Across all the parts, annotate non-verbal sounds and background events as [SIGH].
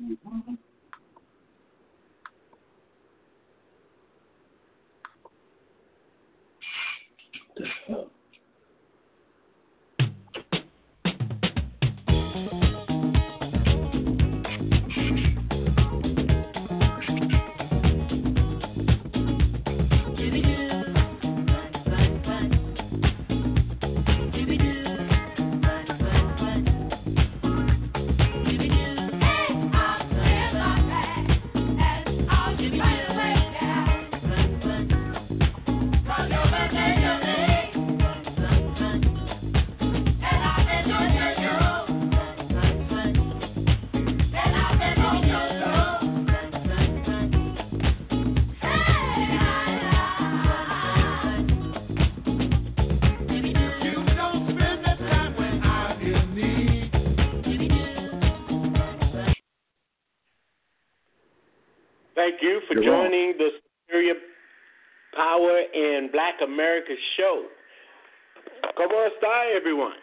Thank the Superior Power in Black America show. Come on, stay, everyone.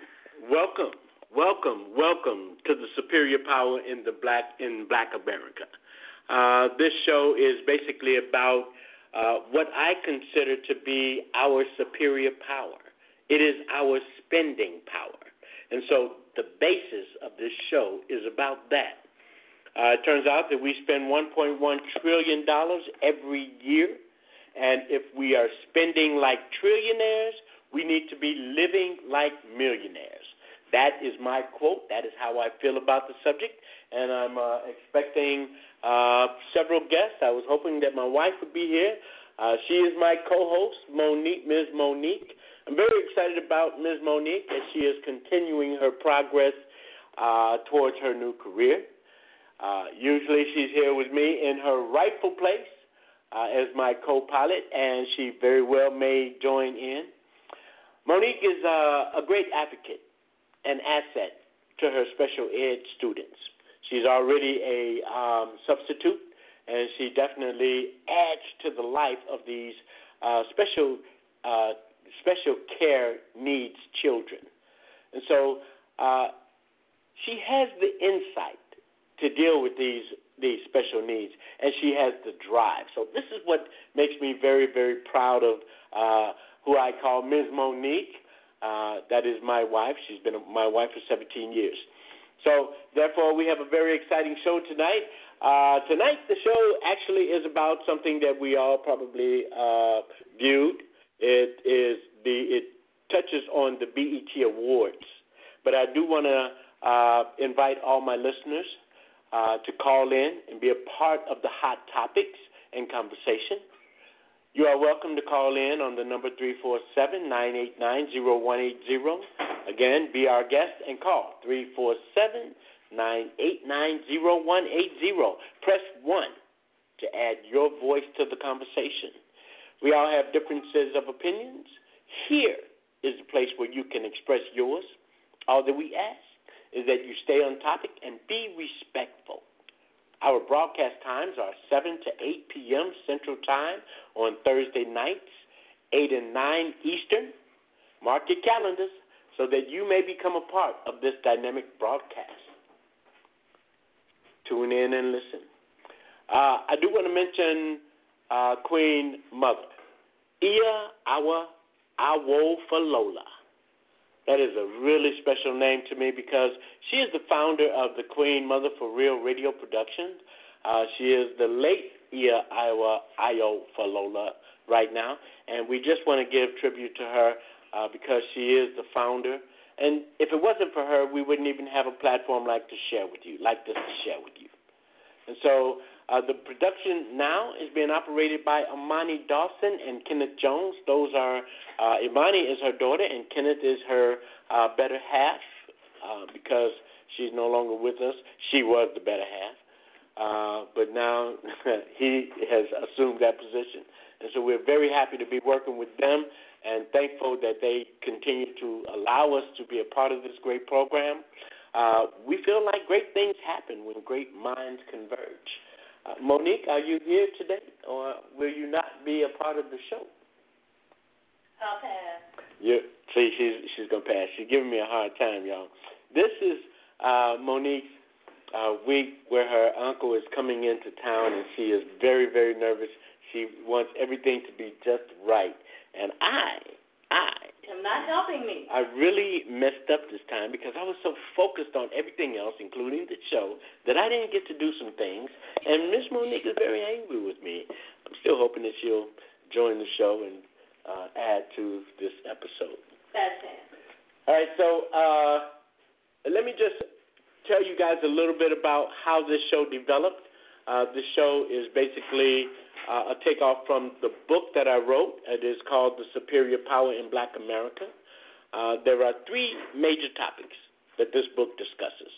Welcome, welcome, welcome to the Superior Power in the Black in Black America. Uh, this show is basically about uh, what I consider to be our superior power. It is our spending power, and so the basis of this show is about that. Uh, it turns out that we spend $1.1 trillion every year. And if we are spending like trillionaires, we need to be living like millionaires. That is my quote. That is how I feel about the subject. And I'm uh, expecting uh, several guests. I was hoping that my wife would be here. Uh, she is my co host, Monique, Ms. Monique. I'm very excited about Ms. Monique as she is continuing her progress uh, towards her new career. Uh, usually she's here with me in her rightful place uh, as my co pilot, and she very well may join in. Monique is uh, a great advocate and asset to her special ed students. She's already a um, substitute, and she definitely adds to the life of these uh, special uh, special care needs children. And so uh, she has the insight to deal with these these special needs, and she has the drive. So this is what makes me very very proud of uh, who I call Ms. Monique. Uh, that is my wife. She's been my wife for 17 years. So therefore, we have a very exciting show tonight. Uh, tonight, the show actually is about something that we all probably uh, viewed. It is the it touches on the BET Awards, but I do want to uh, invite all my listeners uh, to call in and be a part of the hot topics and conversation. You are welcome to call in on the number 347 989 0180. Again, be our guest and call 347 989 0180. Press 1 to add your voice to the conversation. We all have differences of opinions. Here is the place where you can express yours. All that we ask is that you stay on topic and be respectful. Our broadcast times are 7 to 8 p.m. Central Time on Thursday nights, 8 and 9 Eastern. Mark your calendars so that you may become a part of this dynamic broadcast. Tune in and listen. Uh, I do want to mention uh, Queen Mother, Ia Awa Awo Falola. That is a really special name to me because she is the founder of the Queen Mother for Real Radio Productions. Uh, she is the late Ia Iowa Io Falola right now, and we just want to give tribute to her uh, because she is the founder. And if it wasn't for her, we wouldn't even have a platform like to share with you, like this to share with you. And so uh, the production now is being operated by Amani Dawson and Kenneth Jones. Those are uh, Imani is her daughter, and Kenneth is her uh, better half uh, because she's no longer with us. She was the better half, uh, but now [LAUGHS] he has assumed that position, and so we're very happy to be working with them and thankful that they continue to allow us to be a part of this great program. Uh, we feel like great things happen when great minds converge. Uh, Monique, are you here today, or will you not be a part of the show? I'll pass. You see, she's she's gonna pass. She's giving me a hard time, y'all. This is uh, Monique's uh, week where her uncle is coming into town, and she is very, very nervous. She wants everything to be just right, and I, I am not helping me. I really messed up this time because I was so focused on everything else, including the show, that I didn't get to do some things. And Miss Monique is very angry with me. I'm still hoping that she'll join the show and uh, add to this episode. That's it. All right, so uh, let me just tell you guys a little bit about how this show developed. Uh, the show is basically uh, a takeoff from the book that I wrote. It is called The Superior Power in Black America. Uh, there are three major topics that this book discusses.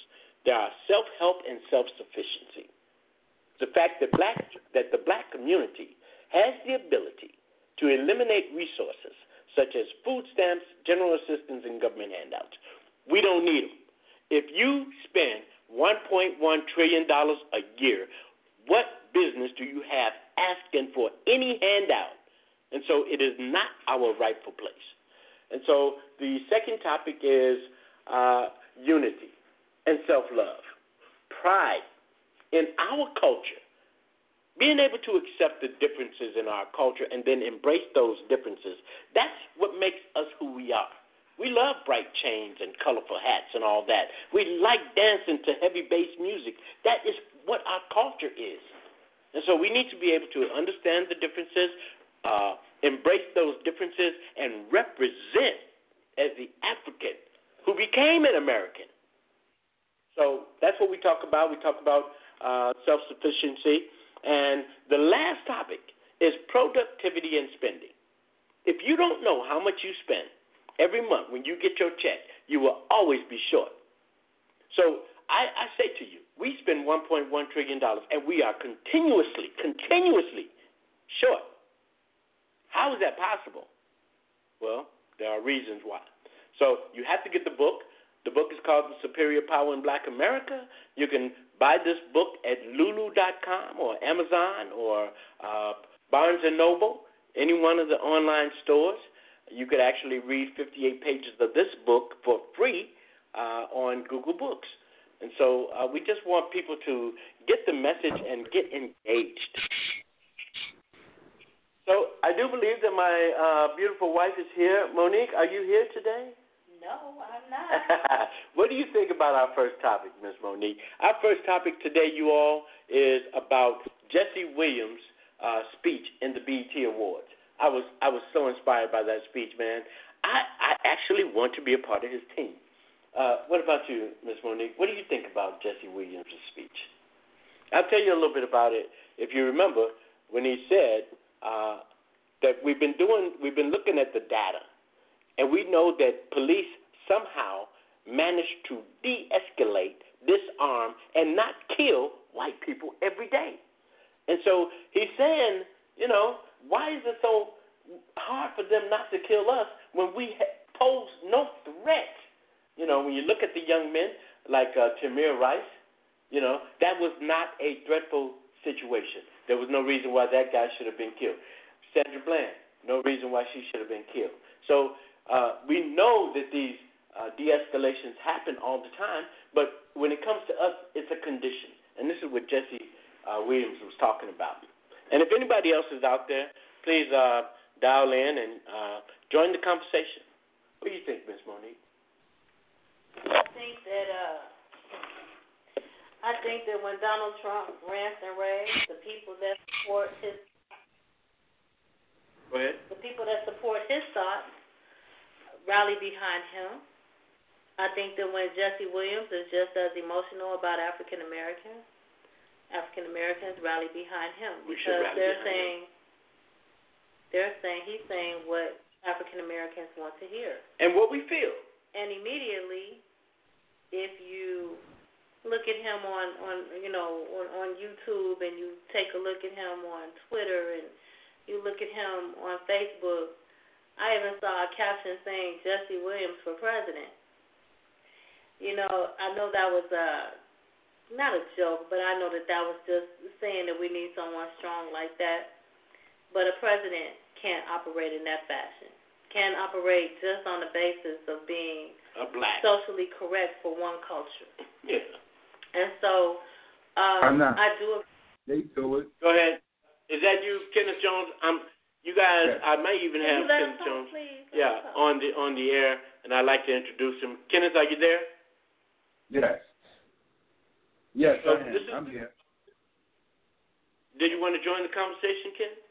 There are self-help and self-sufficiency. The fact that black that the black community has the ability to eliminate resources such as food stamps, general assistance, and government handouts. We don't need them. If you spend $1.1 trillion a year, what business do you have asking for any handout? And so it is not our rightful place. And so the second topic is uh, unity and self love, pride in our culture being able to accept the differences in our culture and then embrace those differences, that's what makes us who we are. We love bright chains and colorful hats and all that. We like dancing to heavy bass music. That is what our culture is. And so we need to be able to understand the differences, uh, embrace those differences, and represent as the African who became an American. So that's what we talk about. We talk about uh, self sufficiency. And the last topic is productivity and spending. If you don't know how much you spend every month when you get your check, you will always be short. So I, I say to you, we spend $1.1 trillion and we are continuously, continuously short. How is that possible? Well, there are reasons why. So you have to get the book. The book is called The Superior Power in Black America. You can buy this book at lulu.com or Amazon or uh, Barnes Noble, any one of the online stores. You could actually read 58 pages of this book for free uh, on Google Books. And so uh, we just want people to get the message and get engaged. So I do believe that my uh, beautiful wife is here. Monique, are you here today? No, I'm not. [LAUGHS] what do you think about our first topic, Miss Monique? Our first topic today, you all, is about Jesse Williams' uh, speech in the BET Awards. I was I was so inspired by that speech, man. I, I actually want to be a part of his team. Uh, what about you, Miss Monique? What do you think about Jesse Williams' speech? I'll tell you a little bit about it. If you remember when he said uh, that we've been doing, we've been looking at the data and we know that police somehow managed to de escalate, disarm, and not kill white people every day. And so he's saying, you know, why is it so hard for them not to kill us when we pose no threat? You know, when you look at the young men like uh, Tamir Rice, you know, that was not a threatful situation. There was no reason why that guy should have been killed. Sandra Bland, no reason why she should have been killed. So uh, we know that these uh, de escalations happen all the time, but when it comes to us, it's a condition. And this is what Jesse uh, Williams was talking about. And if anybody else is out there, please uh, dial in and uh, join the conversation. What do you think, Miss Monique? I think that uh, I think that when Donald Trump rants and raves, the people that support his Go ahead. the people that support his thoughts rally behind him. I think that when Jesse Williams is just as emotional about African Americans, African Americans rally behind him We because they're saying him. they're saying he's saying what African Americans want to hear. And what we feel. And immediately if you look at him on on you know on on YouTube and you take a look at him on Twitter and you look at him on Facebook I even saw a caption saying Jesse Williams for president. You know, I know that was a not a joke, but I know that that was just saying that we need someone strong like that. But a president can't operate in that fashion. Can't operate just on the basis of being a black socially correct for one culture. [LAUGHS] Yeah. And And so um, I'm not. I do. They do it. Go ahead. Is that you, Kenneth Jones? I'm. You guys, yes. I may even have Kenneth talk, Jones. Please? Yeah, on the on the air, and I'd like to introduce him. Kenneth, are you there? Yes. Yes, so I am. Is, I'm here. Did you want to join the conversation, Kenneth?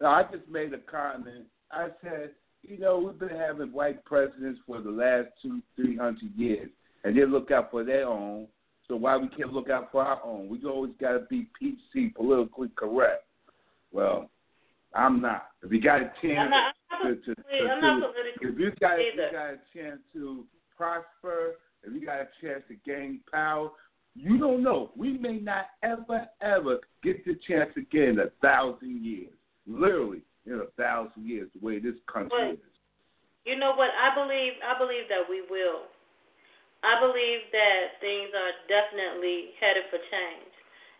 No, I just made a comment. I said, you know, we've been having white presidents for the last two, three hundred years, and they look out for their own. So why we can't look out for our own? We always got to be PC, politically correct. Well, I'm not. If you got a chance I'm not, I'm to, to, to, to if you got if you got a chance to prosper, if you got a chance to gain power, you don't know. We may not ever ever get the chance again in a thousand years. Literally in a thousand years, the way this country But, is. You know what? I believe. I believe that we will. I believe that things are definitely headed for change,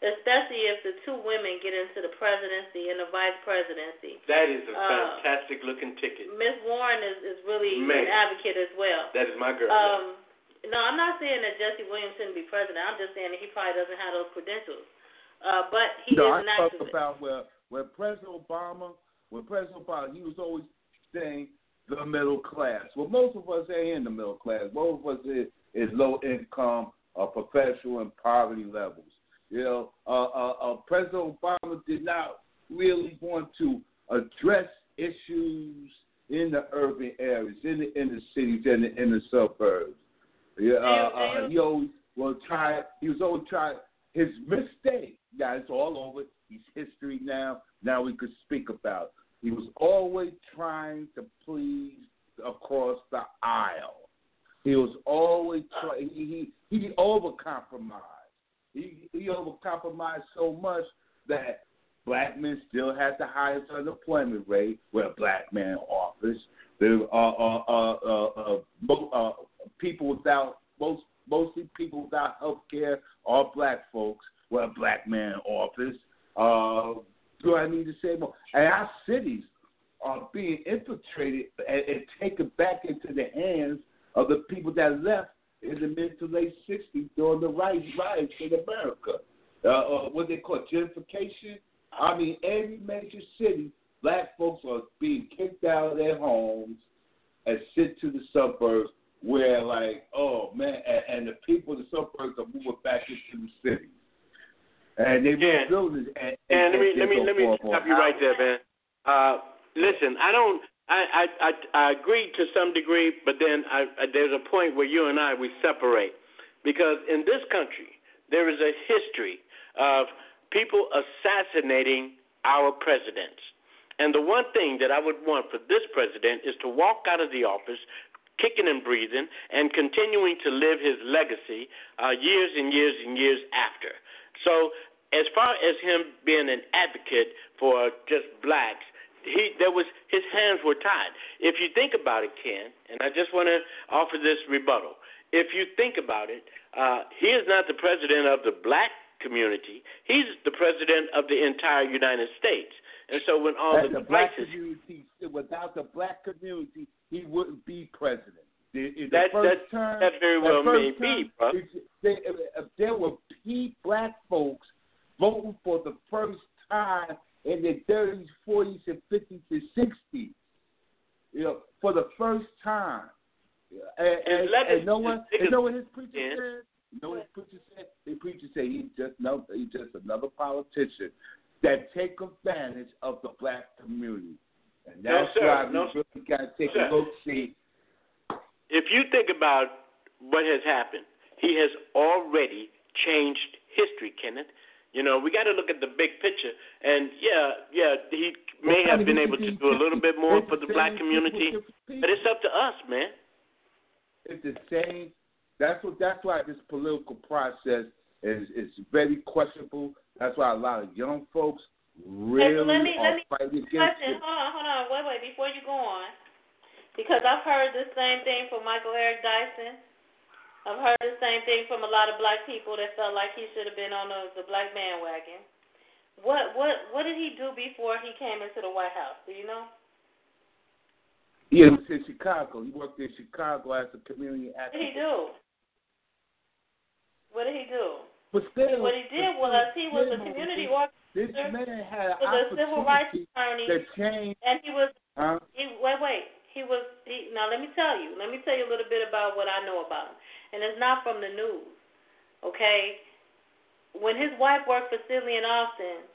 especially if the two women get into the presidency and the vice presidency. That is a Uh, fantastic looking ticket. Miss Warren is is really Man. an advocate as well. That is my girl. Um, no, I'm not saying that Jesse Williams shouldn't be president. I'm just saying that he probably doesn't have those credentials. Uh, but he no, is an I talk about where when President Obama, when President Obama, he was always saying the middle class. Well, most of us ain't in the middle class. Most of us is, is low income or professional and poverty levels. You know, uh, uh, uh, President Obama did not really want to address issues in the urban areas, in the inner cities, and the inner suburbs. Yeah, uh, uh, he always will try. He was always trying his mistake. Yeah, it's all over. He's history now. Now we could speak about. He was always trying to please across the aisle. He was always trying. He he, he overcompromised. He he overcompromised so much that black men still had the highest unemployment rate Where black in office. There are uh, uh, uh, uh, uh, people without most mostly people without health care are black folks Where black in office. Uh, do I need to say more? And our cities are being infiltrated and, and taken back into the hands of the people that left in the mid to late '60s during the rise rise in America. Uh, uh, what they call gentrification. I mean, every major city, black folks are being kicked out of their homes and sent to the suburbs where, like, oh man, and, and the people in the suburbs are moving back into the cities. And they Yeah. rebuilding. And, and and, let me let me let me stop you right there, man. Uh, listen, I don't. I, I I I agree to some degree, but then I, I, there's a point where you and I we separate because in this country there is a history of people assassinating our presidents. And the one thing that I would want for this president is to walk out of the office kicking and breathing and continuing to live his legacy uh, years and years and years after. So, as far as him being an advocate for just blacks, he there was his hands were tied. If you think about it, Ken, and I just want to offer this rebuttal. If you think about it, uh, he is not the president of the black community. He's the president of the entire United States. And so when all the the black community, without the black community, he wouldn't be president. The, in the That- that- term, that very well first may term, be, bro. They, there were P black folks voting for the first time in the 30s, 40s, and 50s and 60s. You know, for the first time. And, and, legacy and no is one, bigger and know what his preacher than- said? You know what his preacher said? His preacher said he's just no, he's just another politician that take advantage of the black community. And that's sir. why we No, really got to take sir. a look, see. If you think about what has happened, he has already changed history, Kenneth. You know, we got to look at the big picture. And yeah, yeah, he may Well, have been able to do a little bit more for the same black community, but it's up to us, man. It's the same. That's what. That's why this political process is is very questionable. That's why a lot of young folks really let me- let me- fighting against Question. it. Hold on, hold on. Wait, wait. Before you go on, because I've heard the same thing from Michael Eric Dyson. I've heard the same thing from a lot of black people that felt like he should have been on the, the black bandwagon. What what what did he do before he came into the White House? Do you know? Yeah, he was in Chicago. He worked in Chicago as a community What did he do? What did he do? But still, what he did was he was a community organizer. This man had an was a civil rights attorney that changed. And he was. Huh? He, wait, wait. He was. He, now let me tell you. Let me tell you a little bit about what I know about him, and it's not from the news. Okay. When his wife worked for Sidley and Austin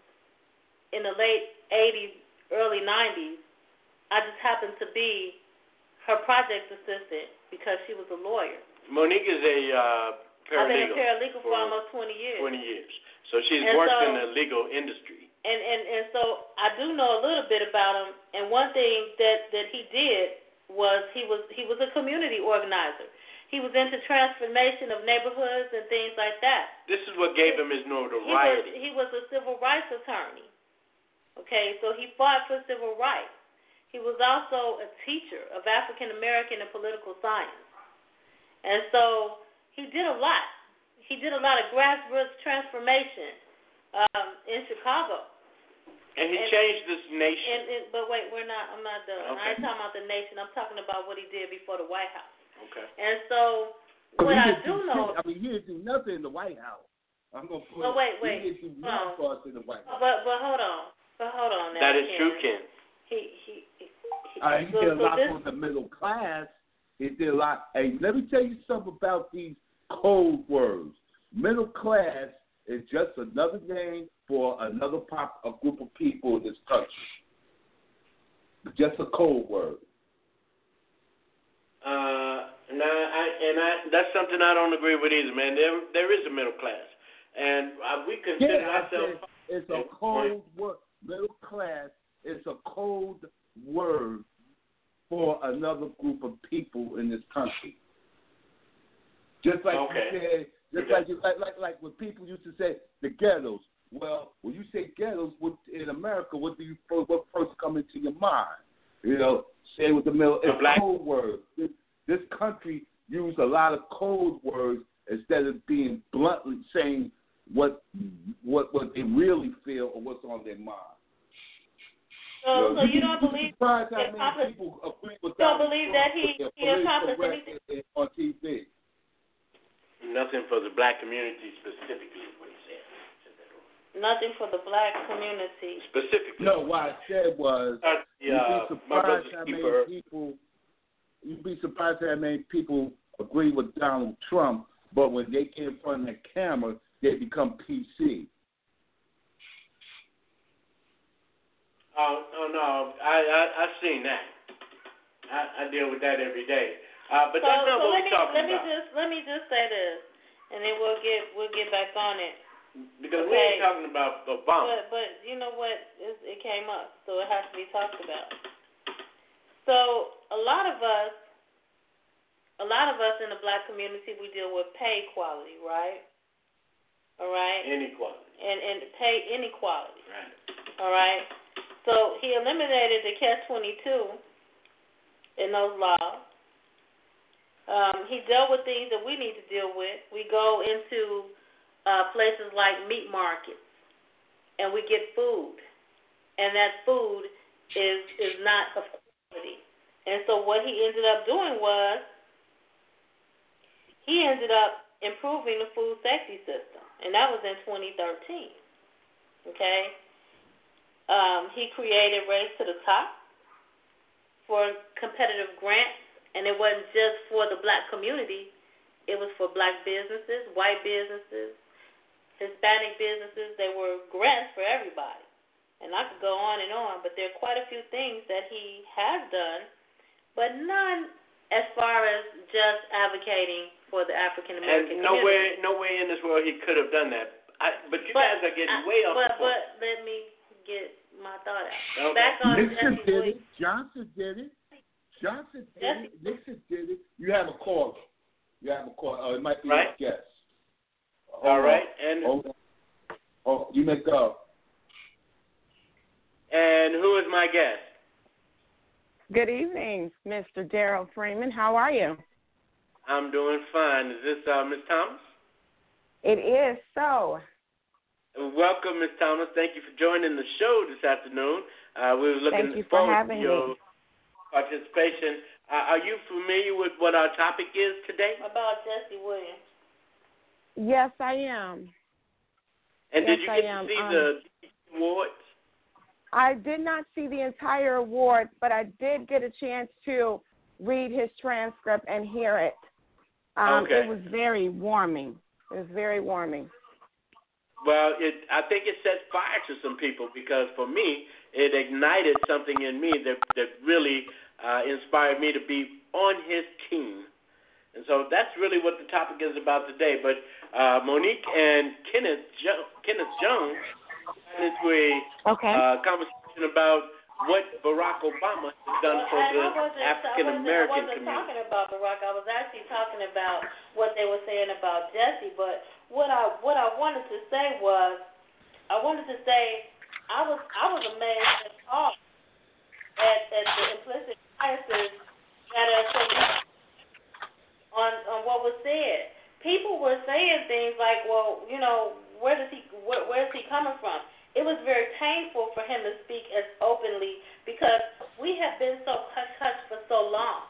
in the late '80s, early '90s, I just happened to be her project assistant because she was a lawyer. Monique is a uh, paralegal. I've been a paralegal for, for almost 20 years. 20 years. So she's and worked so, in the legal industry. And and and so I do know a little bit about him. And one thing that that he did was he was he was a community organizer. He was into transformation of neighborhoods and things like that. This is what gave him his notoriety. He was, he was a civil rights attorney. Okay, so he fought for civil rights. He was also a teacher of African American and political science. And so he did a lot. He did a lot of grassroots transformation um, in Chicago. And he and, changed this nation. And, and, but wait, we're not. I'm not done. Okay. I ain't talking about the nation. I'm talking about what he did before the White House. Okay. And so what I do know. I mean, he didn't do nothing in the White House. I'm gonna put. But wait, wait. He didn't do nothing for us in the White House. But but hold on. But hold on. Now, that is Ken. true, Ken. He he. he, he uh, he so, did a so lot this, for the middle class. He did a lot. Hey, let me tell you something about these code words. Middle class is just another name for another pop, a group of people in this country. Just a code word. Uh, no, I, and I, that's something I don't agree with either, man. There, there is a middle class, and uh, we consider yeah, ourselves. It's a code word. Middle class is a code word for another group of people in this country. Just like okay. you said, just like, you, like like like when people used to say the ghettos. Well, when you say ghettos, what, in America, what do you what first come into your mind? You know, say with the middle, it's black. code words. This, this country used a lot of code words instead of being bluntly saying what what what they really feel or what's on their mind. So, you know, so you, you don't believe he accomplished, people agree with don't believe that he he accomplished anything on TV. Nothing for the black community specifically, is what he said. Nothing for the black community. Specifically. No, what I said was uh, you'd be surprised how many people you'd be surprised how many people agree with Donald Trump, but when they get in front of the camera, they become PC. Oh, oh no, I I I've seen that. I, I deal with that every day. Uh, but so, that's not so what we're me, talking let me about. just let me just say this, and then we'll get we'll get back on it. Because okay. we ain't talking about Obama. But but you know what? It, it came up, so it has to be talked about. So a lot of us, a lot of us in the black community, we deal with pay equality, right? All right. Inequality. And and pay inequality. Right. All right. So he eliminated the catch twenty two in those laws. Um, he dealt with things that we need to deal with. We go into uh, places like meat markets, and we get food, and that food is is not of quality. And so what he ended up doing was he ended up improving the food safety system, and that was in 2013. Okay, um, he created Race to the Top for competitive grants and it wasn't just for the black community, it was for black businesses, white businesses, Hispanic businesses. There were grants for everybody. And I could go on and on, but there are quite a few things that he has done, but none as far as just advocating for the African American community. And nowhere, nowhere in this world he could have done that. I, but you but, guys are getting I, way off but, the. But let me get my thought out. Okay. Back on Nixon Jesse did it. Johnson did it. Johnson did Yes. it. Nixon did it. You have a caller. You have a caller. Oh, it might be Right. a guest. All right, and Oh, oh, you make up. and who is my guest? Good evening, Mr. Darol Freeman. How are you? I'm doing fine. Is this uh, Miss Thomas? It is so. Welcome, Ms. Thomas. Thank you for joining the show this afternoon. Uh, we were looking Thank you for forward having to your me. Participation. Uh, are you familiar with what our topic is today? About Jesse Williams. Yes, I am. And yes, did you get I to see um, the awards? I did not see the entire award, but I did get a chance to read his transcript and hear it. Um, okay. It was very warming. It was very warming. Well, it I think it set fire to some people because for me, it ignited something in me that that really uh, inspired me to be on his team. And so that's really what the topic is about today. But uh, Monique and Kenneth jo- Kenneth Jones got into a okay. uh, conversation about what Barack Obama has done for the African American community. I wasn't talking about Barack. I was actually talking about what they were saying about Jesse. But what I what I wanted to say was, I wanted to say I was I was amazed and awe at, at the implicit biases that are so on on what was said. People were saying things like, well, you know, where does he where, where is he coming from? It was very painful for him to speak as openly because we have been so hush hush for so long.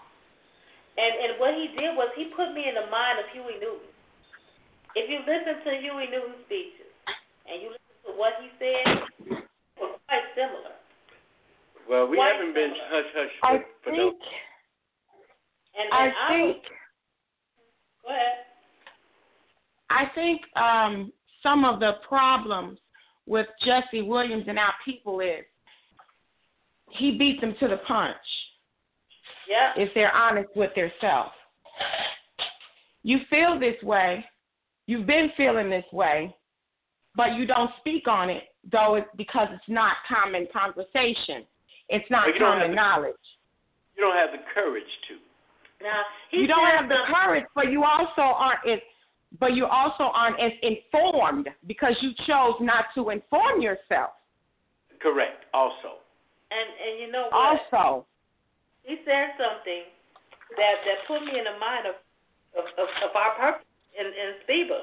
And and what he did was he put me in the mind of Huey Newton. If you listen to Huey Newton's speeches and you listen to what he said, it was quite similar. Well, we Quite haven't been similar. hush hush I for, for think. no. And, I and I think. was, go ahead. I think um, some of the problems with Jesse Williams and our people is he beat them to the punch. Yeah. if they're honest with themselves. You feel this way, you've been feeling this way, but you don't speak on it, though it's because it's not common conversation. It's not But common have the- knowledge. You don't have the courage to. Now he You don't have the something- courage, but you also aren't as but you also aren't as informed because you chose not to inform yourself. Correct. Also. And and you know what? Also, he said something that that put me in the mind of of, of, of our purpose in, in SPIBA.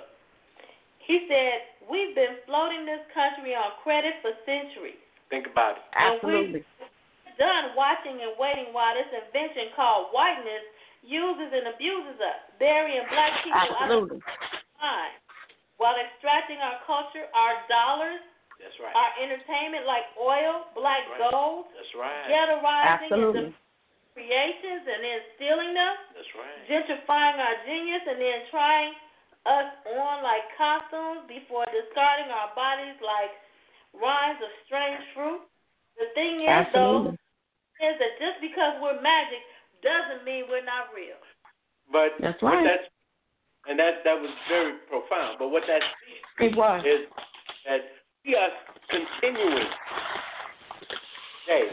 He said, We've been floating this country on credit for centuries. Think about it. absolutely. Done watching and waiting while this invention called whiteness uses and abuses us, burying black people out of Absolutely. mind while extracting our culture, our dollars, That's right. our entertainment like oil, black Right. gold, That's right. ghettoizing Absolutely. into creations and then stealing them. That's right. gentrifying our genius and then trying us on like costumes before discarding our bodies like rinds of strange fruit. The thing is, Absolutely. though, is that just because we're magic doesn't mean we're not real. But That's what right. that's and that that was very profound. But what that speaks It was. is that we are continuing today,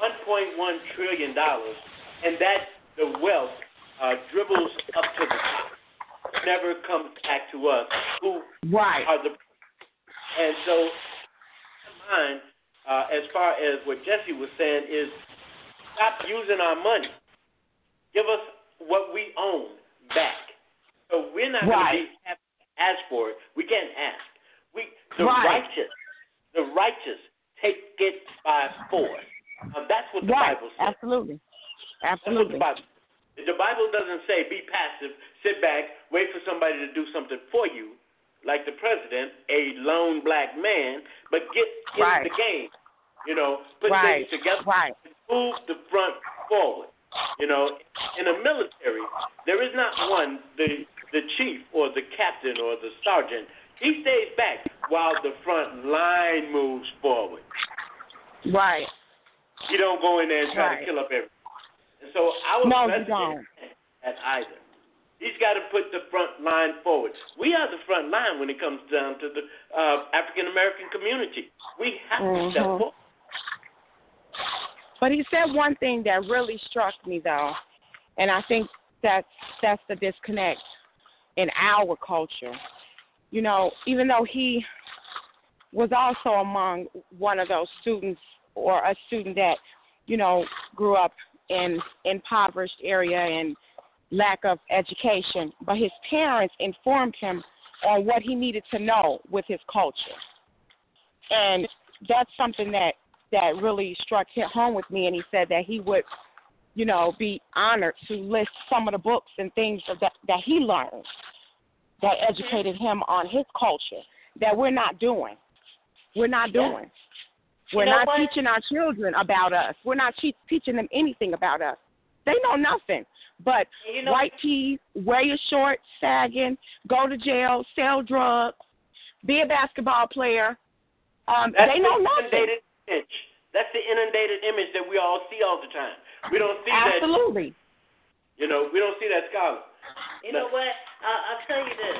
one point one trillion dollars, and that the wealth uh, dribbles up to the top, never comes back to us. Who Right. are the and so in mind uh, as far as what Jesse was saying is stop using our money. Give us what we own back. So we're not going to be have to ask for it. We can't ask. We the Right. righteous, the righteous take it by force. Now, that's what the Right. Bible says. Absolutely. Absolutely. the Bible. The Bible doesn't say be passive, sit back, wait for somebody to do something for you, like the president, a lone black man, but get in Right. the game. You know, put Right. things together, Right. move the front forward. You know, in the military, there is not one the the chief or the captain or the sergeant. He stays back while the front line moves forward. Right. You don't go in there and try Right. to kill up everything. And so our No, president at either. He's got to put the front line forward. We are the front line when it comes down to the uh, African American community. We have to step Mhm. forward. But he said one thing that really struck me though, and I think that's that's the disconnect in our culture. You know, even though he was also among one of those students or a student that, you know, grew up in impoverished area and lack of education, but his parents informed him on what he needed to know with his culture. And that's something that that really struck hit home with me and he said that he would you know be honored to list some of the books and things that that he learned that educated him on his culture that we're not doing. We're not doing. We're you know not what? teaching our children about us. We're not te- teaching them anything about us. They know nothing. But you know, white tees, wear your shorts sagging, go to jail, sell drugs, be a basketball player. Um, they know nothing. Image. That's the inundated image that we all see all the time. We don't see Absolutely. that. Absolutely. You know, we don't see that scholar. You know what? I'll, I'll tell you this.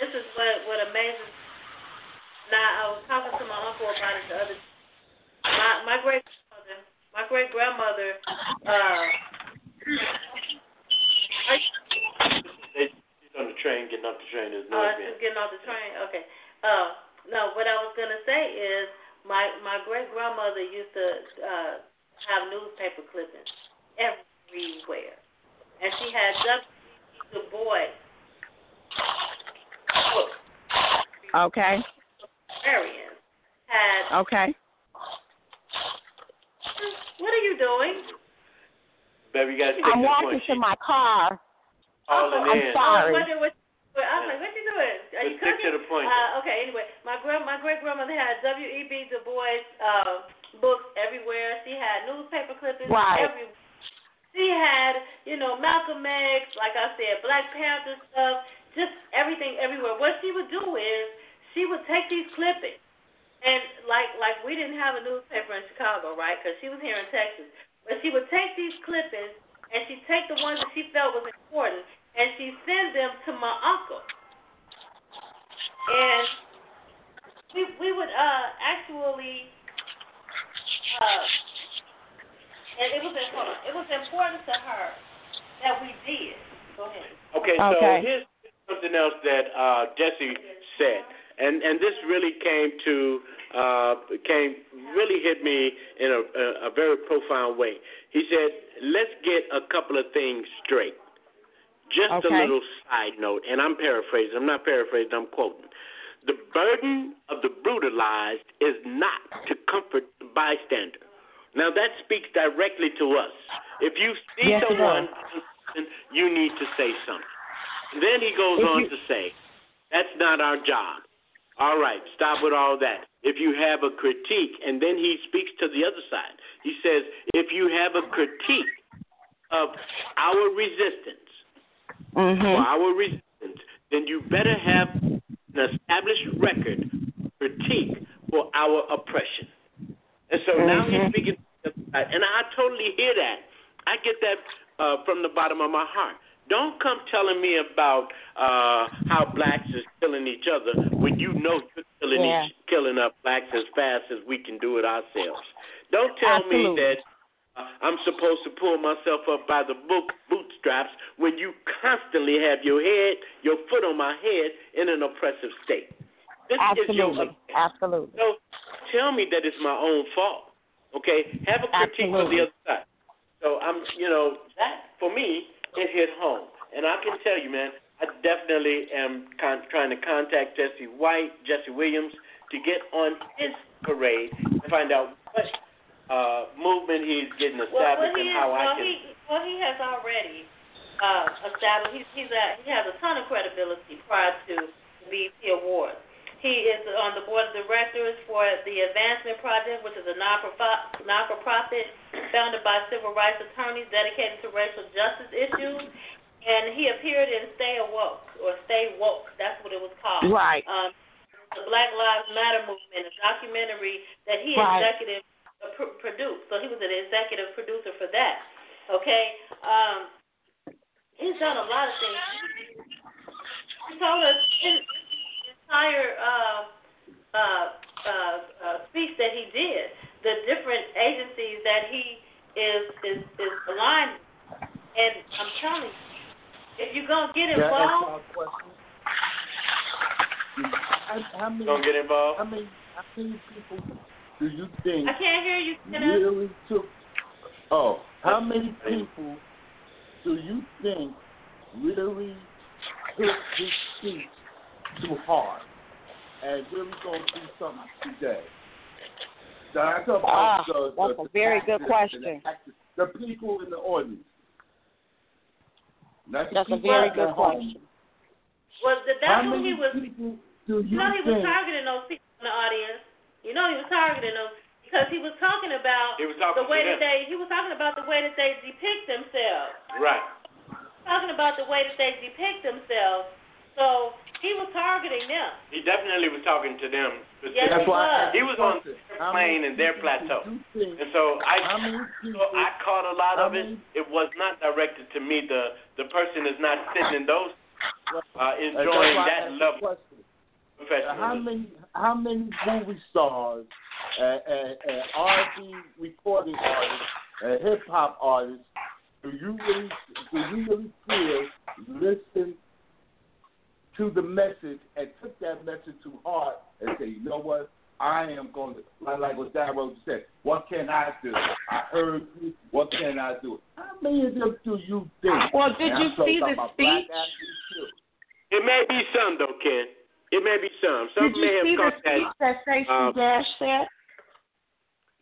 This is what what amazes. Now I was talking to my uncle about it the other. My my great grandmother, my great grandmother. Uh, She's on the train, getting off the train. There's no. Uh, she's getting off the train. Okay. Uh, no, what I was gonna say is my my great grandmother used to uh, have newspaper clippings everywhere, and she had W. Du Bois Okay. Arian had. Okay. What are you doing? Baby, you gotta I'm walking to my car. Oh, I'm sorry. Oh, what, what, I was like, what you doing? Are you cooking? to the point. Uh, okay, anyway, my grand my great grandmother had W. E. B. Du Bois uh, books everywhere. She had newspaper clippings right. everywhere. She had, you know, Malcolm X, like I said, Black Panther stuff, just everything everywhere. What she would do is she would take these clippings, and like like we didn't have a newspaper in Chicago, right? Because she was here in Texas. But she would take these clippings and she'd take the ones that she felt was important and she'd send them to my uncle. And we we would uh actually uh and it was important it was important to her that we did. Go ahead. Okay, so okay. here's something else that uh Jesse said and and this really came to uh, came really hit me in a, a, a very profound way. He said, "Let's get a couple of things straight." Just okay. a little side note, and I'm paraphrasing. I'm not paraphrasing. I'm quoting. The burden of the brutalized is not to comfort the bystander. Now that speaks directly to us. If you see yes, someone, you need to say something. Then he goes if on you... to say, "That's not our job." All right, stop with all that. If you have a critique, and then he speaks to the other side. He says, if you have a critique of our resistance, mm-hmm. or our resistance, then you better have an established record critique for our oppression. And so mm-hmm. now he's mm-hmm. speaking, and I totally hear that. I get that uh, from the bottom of my heart. Don't come telling me about uh, how blacks is killing each other when you know you're killing yeah. each, killing up blacks as fast as we can do it ourselves. Don't tell Absolutely. me that I'm supposed to pull myself up by the book, bootstraps when you constantly have your head, your foot on my head in an oppressive state. This Absolutely. Is your, Absolutely. So tell me that it's my own fault. Okay? Have a critique Absolutely. of the other side. So I'm, you know, that for me it hit home. And I can tell you, man, I definitely am con- trying to contact Jesse White, Jesse Williams, to get on his parade and find out what uh, movement he's getting established well, well, and how well, I can. He, well, he has already uh, established. He's, he's a, he has a ton of credibility prior to the BET Awards. He is on the board of directors for the Advancement Project, which is a non-profit, non-for-profit founded by civil rights attorneys dedicated to racial justice issues. And he appeared in Stay Awoke or Stay Woke. That's what it was called. Right. Um, the Black Lives Matter movement, a documentary that he right. executive pr- produced. So he was an executive producer for that. Okay. Um, he's done a lot of things. He told us in entire uh, uh, uh, uh, speech that he did, the different agencies that he is is, is aligned. And I'm telling you, if you're gonna get involved, how, how many, gonna get involved. How many, how many people do you think? I can't hear you. Really took. Oh, how many people do you think really took this speech too hard and really going to do something today? That's, ah, the, that's the, a very good question. The, the, people in the audience. Not that's a very good question. Was that that's How who he many was? people do You you know he was targeting those people in the audience. You know he was targeting them because he was talking about He was talking the way that they he was talking about the way that they depict themselves. Right. Talking about the way that they depict themselves. So he was targeting them. He definitely was talking to them. Yes, That's he why was. He was on their plane and their plateau. do you think- And so I so? I caught a lot of it. It was not directed to me. The the person is not sitting in those uh, enjoying that's why I that level question. of How many how many movie stars uh, uh, uh, and, and, and R&B recording artists and hip hop artists do you really do you really feel listen to the message and took that message to heart and say, you know what, I am going to like, like what Darrow said. What can I do? I heard you. What can I do? How many of them do you think? Well, did And you I'm see the speech? It may be some though, Ken. It may be some. Some Did may you have see the caught that. speech that Stacey um, Dash said?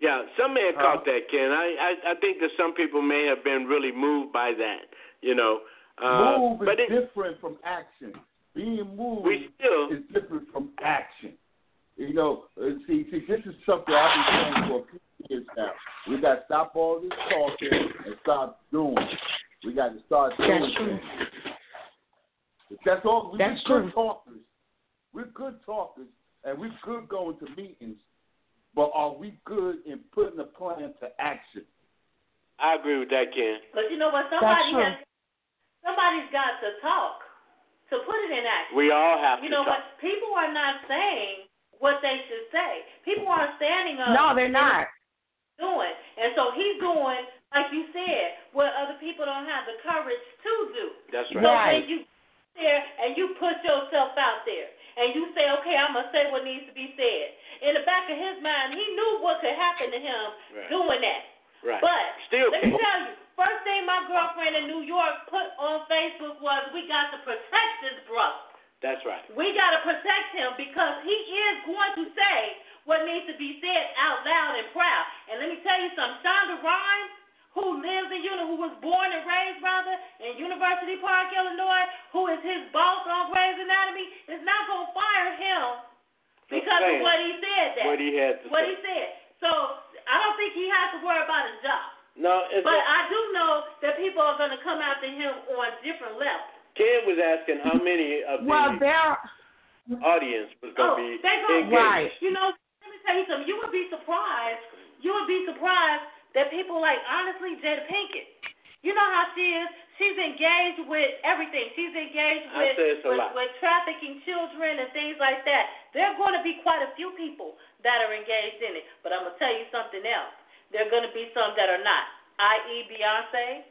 Yeah, some may have Huh? caught that, Ken. I, I I think that some people may have been really moved by that. You know, uh, Move is but it, different from action. Being moved we still is different from action. You know, uh, see, see, this is something I've been saying for a few years now. We got to stop all this talking and start doing. We got to start doing That's true. things. That's all. We're That's good true. talkers. We're good talkers, and we're good going to meetings. But are we good in putting a plan to action? I agree with that, Ken. But you know what? That's Somebody true. has somebody's got to talk to put it in action. We all have You to know talk. what? People are not saying what they should say. People aren't standing up. No, they're not. Doing, and so he's doing like you said, what other people don't have the courage to do. That's So right. Right. when you there and you put yourself out there and you say, okay, I'm gonna say what needs to be said. In the back of his mind, he knew what could happen to him Right. doing that. Right. But Still, let me tell you, first thing my girlfriend in New York put on Facebook was, we got to protect this brother. that's right. We got to protect him because he is going to say what needs to be said out loud and proud. And let me tell you something, Shonda Rhimes, who lives in Uni, who was born and raised rather in University Park, Illinois, who is his boss on Grey's Anatomy, is not going to fire him because of what he said. That What he had to what say. he said. So I don't think he has to worry about his job. No, it's But I do know that people are going to come after him on different levels. Ken was asking how many of Well, the there. audience was going to Oh, be they're gonna, engaged. Right. You know, let me tell you something. You would be surprised. You would be surprised that people like, honestly, Jada Pinkett. You know how she is. She's engaged with everything. She's engaged with say it's a with, with trafficking children and things like that. There are going to be quite a few people that are engaged in it. But I'm gonna tell you something else. There are going to be some that are not, i.e., Beyonce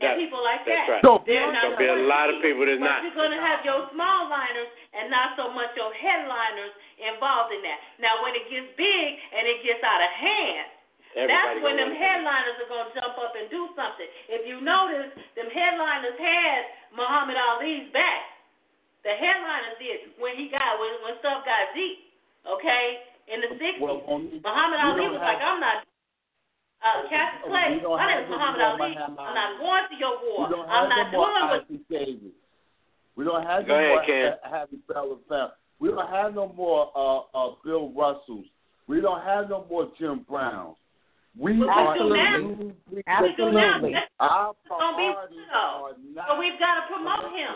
and people like that's that. right. So They're Beyonce- not be a lot of people that's not. you're going to have your small liners and not so much your headliners involved in that. Now, when it gets big and it gets out of hand, Everybody that's when them headliners are going to jump up and do something. If you notice, them headliners had Muhammad Ali's back. The headliners did when he got when when stuff got deep. Okay, in the '60s, Well, only- Muhammad Ali was have- like, I'm not. Uh, Cassius We Clay, don't my name is Muhammad Ali. I'm not going to your war. I'm not no more doing what Ossie Davis. We don't have Go no ahead, more Ken. Happy Fellow Found. We don't have no more uh, uh, Bill Russells. We don't have no more Jim Browns. We But we are do now. new now. Absolutely. That's Our gonna be priorities though. are not. But we've got to promote him.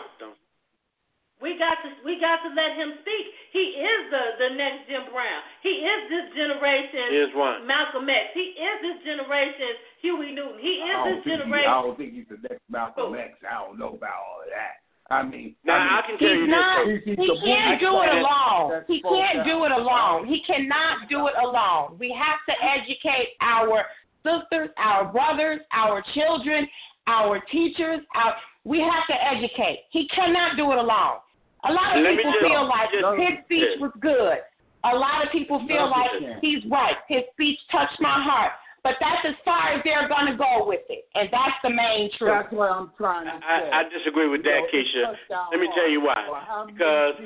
We got to we got to let him speak. He is the the next Jim Brown. He is this generation's Is one. Malcolm X. He is this generation's Huey Newton. He is this don't, he, generation. I don't think he's the next Malcolm X. I don't know about all of that. I mean, Now, I mean, I can tell you He's not. this. He's- he's He can't do it alone. He can't do it alone. He cannot do it alone. We have to educate our sisters, our brothers, our children, our teachers. Our we have to educate. He cannot do it alone. A lot of Let people just- feel like just- his speech was good. A lot of people feel No, like he's right. His speech touched my heart. But that's as far as they're going to go with it, and that's the main truth. That's what I'm trying to say. I, I disagree with You that, know, Keisha. Let me tell you why. Well, how many Because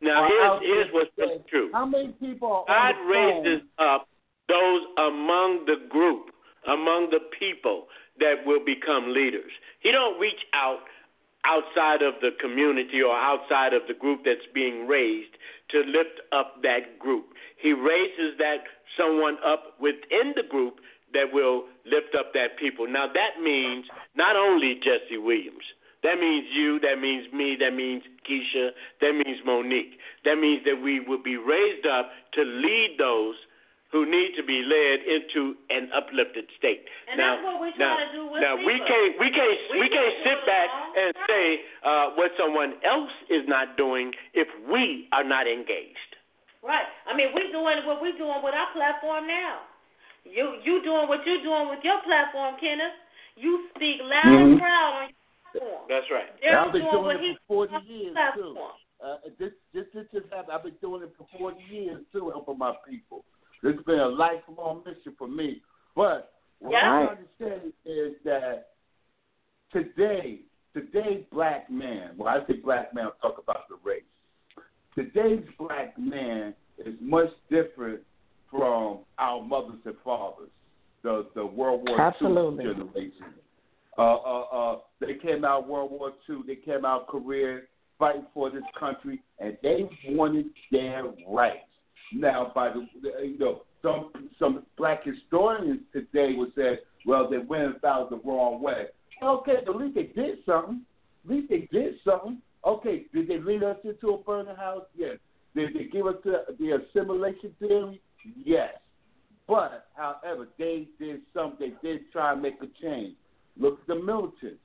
now are here's here's what's today? really true. How many people are God raises phone? up those among the group, among the people that will become leaders. He don't reach out outside of the community or outside of the group that's being raised to lift up that group. He raises that someone up within the group that will lift up that people. Now that means not only Jesse Williams. That means you, that means me, that means Keisha, that means Monique. That means that we will be raised up to lead those who need to be led into an uplifted state. And now, that's what we're now, to do with now people. we can't we can't we, We can't can sit back and time. say uh, what someone else is not doing if we are not engaged. Right. I mean, we're doing what we're doing with our platform now. You you doing what you're doing with your platform, Kenneth. You speak loud and Mhm. proud on your platform. That's right. Darol's I've been doing doing it for 40 doing on his years, too. Uh, this, this, this just happened. I've been doing it for 40 years too, helping my people. This has been a lifelong mission for me. But what Yeah. I understand is that today, today's black man, well, I say black man, I'll talk about the race. Today's black man is much different from our mothers and fathers, the the World War Absolutely. II generation. Uh, uh, uh, they came out World War II. They came out Korea fighting for this country, and they wanted their rights. Now, by the you know, some some black historians today would say, well, they went about the wrong way. Okay, at least they did something. At least they did something. Okay, did they lead us into a burning house? Yes. Did they give us the, the assimilation theory? Yes. But, however, they did something. They did try to make a change. Look at the militants.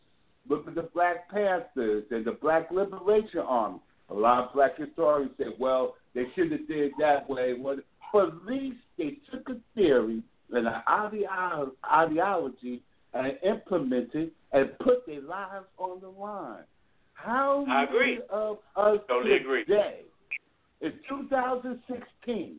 Look at the Black Panthers and the Black Liberation Army. A lot of black historians say, well, they should have did that way. Well, But at least they took a theory and an ideo- ideology and implemented and put their lives on the line. How I agree. many of us Totally agree. today, in 2016,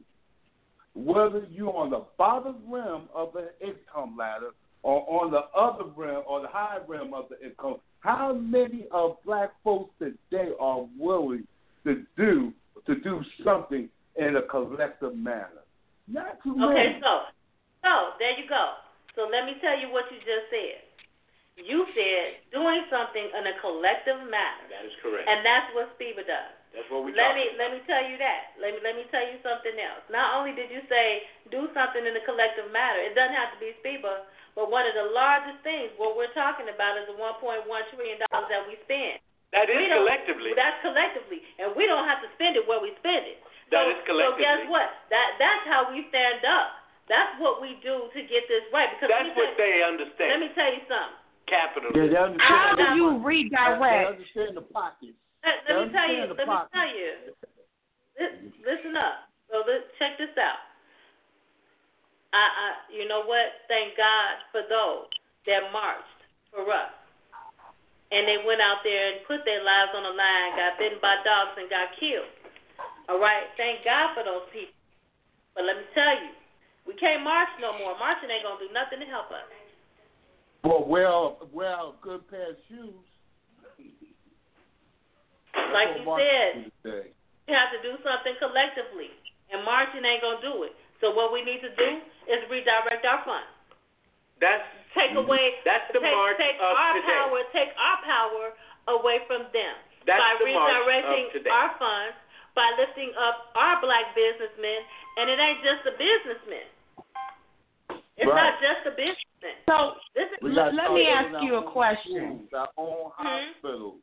whether you're on the bottom rim of the income ladder or on the other rim or the high rim of the income, how many of black folks today are willing to do to do something in a collective manner? Not too Okay, many. so so there you go. So let me tell you what you just said. You said doing something in a collective manner, That is correct. and that's what SPIBA does. That's what we Let me about. let me tell you that. Let me let me tell you something else. Not only did you say do something in a collective manner, it doesn't have to be SPIBA, but one of the largest things what we're talking about is the 1.1 trillion dollars that we spend. That is collectively. That's collectively, and we don't have to spend it where we spend it. That so, is collectively. So guess what? That that's how we stand up. That's what we do to get this right. Because That's me tell what you- they Let me tell you something. Capitalism. Yeah, they How do you They redirect? understand the pockets. Let, let me tell you. understand the Let me tell you. Listen up. So li- check this out. I, I, you know what? Thank God for those that marched for us, and they went out there and put their lives on the line, got bitten by dogs, and got killed. All right. Thank God for those people. But let me tell you, we can't march no more. Marching ain't gonna do nothing to help us. Well, wear wear a good pair of shoes. Like you said, marching. We have to do something collectively, and marching ain't gonna do it. So what we need to do is redirect our funds. That's Take away, That's the take, march take of our today. power, take our power away from them That's by the march redirecting of today. our funds, by lifting up our black businessmen, and it ain't just the businessmen. It's Right. not just the businessmen. So This is Let- let me ask you a question. Our own Mhm. hospitals.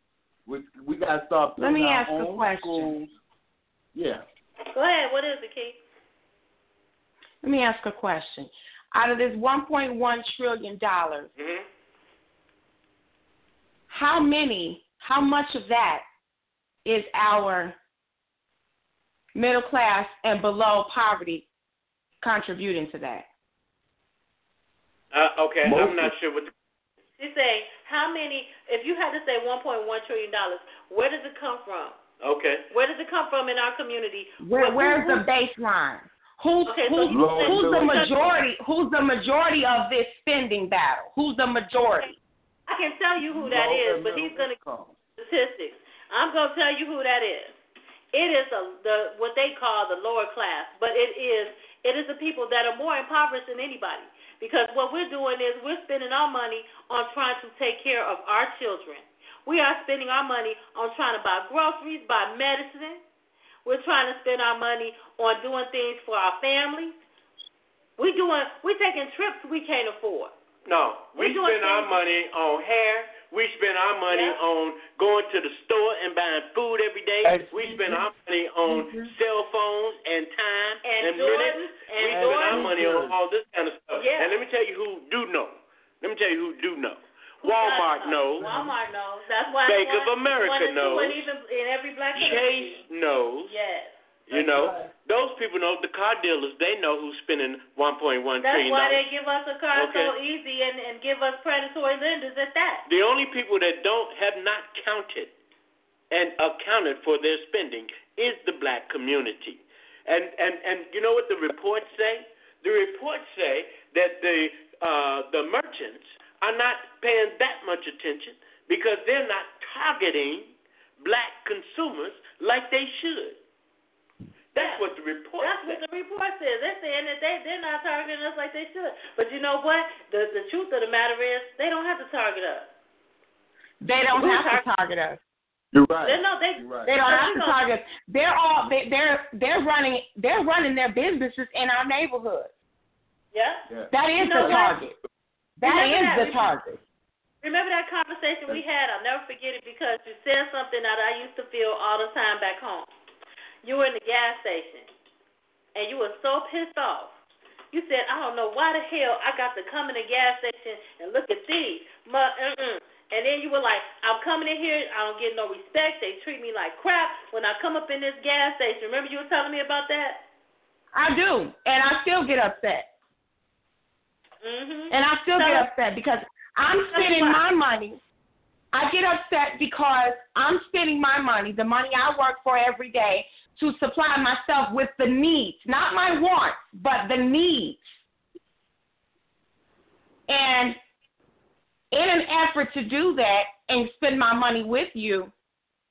We we gotta start Let me ask a question. schools. Yeah. go ahead. What is it, Keith? let me ask a question. Out of this 1.1 trillion dollars, hmm how many, how much of that is our middle class and below poverty contributing to that? Uh, okay, Most I'm not sure what. The, She's saying how many? If you had to say 1.1 trillion dollars, where does it come from? okay. Where does it come from in our community? Where, What- where's who- the baseline? Who's Okay, so who's, who's the majority? Who's the majority of this spending battle? Who's the majority? I can tell you who that Low is, but he's going to income. statistics. I'm going to tell you who that is. It is a, the what they call the lower class, but it is it is the people that are more impoverished than anybody. Because what we're doing is we're spending our money on trying to take care of our children. We are spending our money on trying to buy groceries, buy medicine. We're trying to spend our money on doing things for our families. We doing we taking trips we can't afford. No, we spend our money on hair. We spend our money yep. on going to the store and buying food every day. We spend our money on mm-hmm. cell phones and time and, and minutes. And we spend our money on all this kind of stuff. Yeah. And let me tell you who do know. Let me tell you who do know. Walmart knows. Walmart knows. That's why Bank of America knows. Even in every black Chase knows. Yes. You know, right. those people know the car dealers. They know who's spending 1.1 That's trillion. That's why they give us a car okay. so easy and, and give us predatory lenders at that. The only people that don't have not counted and accounted for their spending is the black community. And and and you know what the reports say? The reports say that the uh, the merchants are not paying that much attention because they're not targeting black consumers like they should. That's what the report. That's says. what the report says. They're saying that they they're not targeting us like they should. But you know what? The the truth of the matter is they don't have to target us. They don't have to target us. You're right. They, no, they right. they don't have to target. They're all they, they're they're running they're running their businesses in our neighborhood. Yeah. yeah. That is you know the target. That Remember is that? the target. Remember that conversation we had? I'll never forget it because you said something that I used to feel all the time back home. You were in the gas station and you were so pissed off. You said, I don't know why the hell I got to come in the gas station and look at these. Mm-mm. And then you were like, I'm coming in here, I don't get no respect. They treat me like crap when I come up in this gas station. Remember you were telling me about that? I do, and I still get upset. Mm-hmm. And I still get upset because I'm spending my money. I get upset because I'm spending my money, the money I work for every day, to supply myself with the needs, not my wants, but the needs. And in an effort to do that and spend my money with you,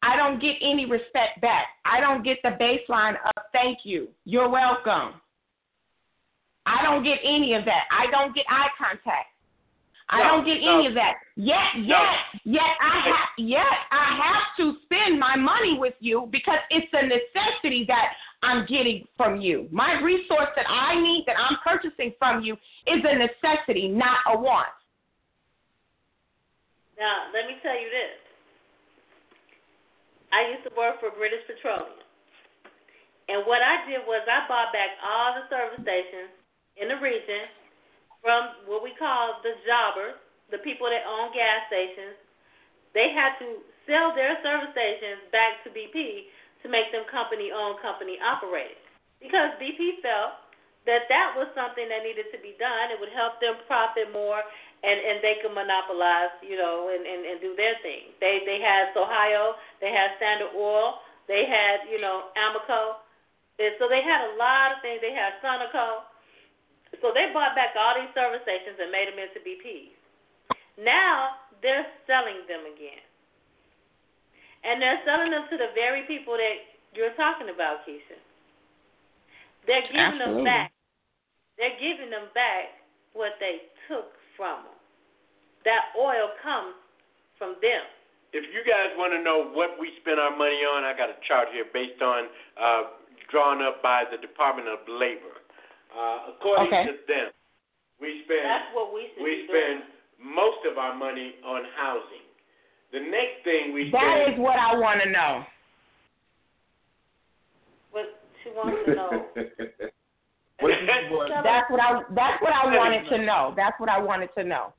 I don't get any respect back. I don't get the baseline of thank you. You're welcome. I don't get any of that. I don't get eye contact. I no, don't get no. any of that. Yet, yet, no. yet I have yet I have to spend my money with you because it's a necessity that I'm getting from you. My resource that I need that I'm purchasing from you is a necessity, not a want. Now, let me tell you this. I used to work for British Petroleum. And what I did was I bought back all the service stations in the region from what we call the jobbers, the people that own gas stations. They had to sell their service stations back to BP to make them company owned, company operated. Because BP felt that that was something that needed to be done. It would help them profit more and and they could monopolize, you know, and and, and do their thing. They they had Ohio, they had Standard Oil, they had you know Amoco, and so they had a lot of things. They had Sunoco, so they bought back all these service stations and made them into BPs. Now they're selling them again. And they're selling them to the very people that you're talking about, Keisha. They're giving Absolutely. them back. They're giving them back what they took from them. That oil comes from them. If you guys want to know what we spend our money on, I got a chart here based on uh, drawn up by the Department of Labor. Uh, according okay. to them, we spend That's what we, we spend doing. most of our money on housing. The next thing we that spend That is what I want to know. What she wants to know. [LAUGHS] that's what I that's what I wanted to know. That's what I wanted to know.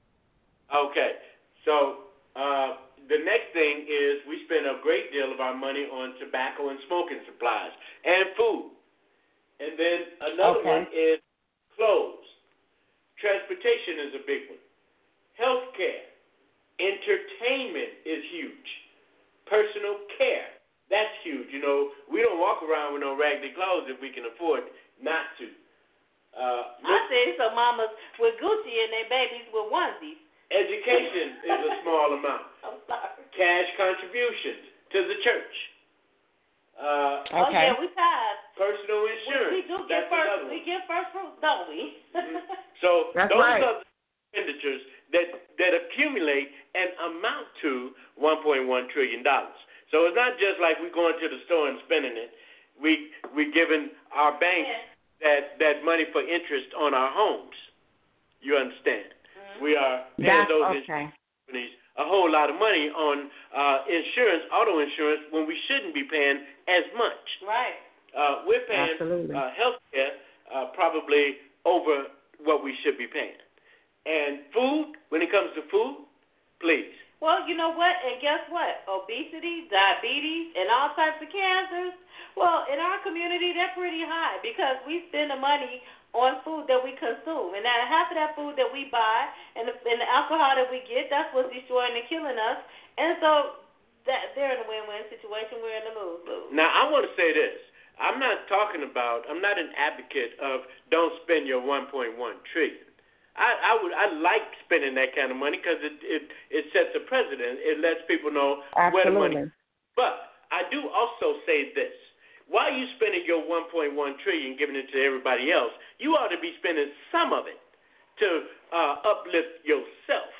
Okay. So uh, the next thing is we spend a great deal of our money on tobacco and smoking supplies and food. And then another okay. one is clothes. Transportation is a big one. Healthcare. Entertainment is huge. Personal care. That's huge. You know, we don't walk around with no raggedy clothes if we can afford not to. Uh, I see some mamas with Gucci and their babies with onesies. Education [LAUGHS] is a small amount. I'm sorry. Cash contributions to the church. Uh, okay. Oh yeah, we pass. Personal insurance. We, we do get That's first. We get first fruit, don't we? mm-hmm. [LAUGHS] So That's those right. are the expenditures that that accumulate and amount to 1.1 trillion dollars. So it's not just like we're going to the store and spending it. We we're giving our banks that that money for interest on our homes. You understand? Mm-hmm. We are paying That's those okay. companies a whole lot of money on uh, insurance, auto insurance, when we shouldn't be paying as much. Right. Uh, we're paying Absolutely. uh, health care uh, probably over what we should be paying. And food, when it comes to food, please. Well, you know what? And guess what? Obesity, diabetes, and all types of cancers. Well, in our community, they're pretty high because we spend the money on food that we consume, and now half of that food that we buy and the, and the alcohol that we get, that's what's destroying and killing us. And so that they're in a win-win situation. We're in a lose-lose. Now, I want to say this. I'm not talking about. I'm not an advocate of don't spend your 1.1 trillion. I, I would. I like spending that kind of money because it, it it sets a precedent. It lets people know where the money. Absolutely. But I do also say this: while you spending your 1.1 trillion, giving it to everybody else, you ought to be spending some of it to uh, uplift yourself.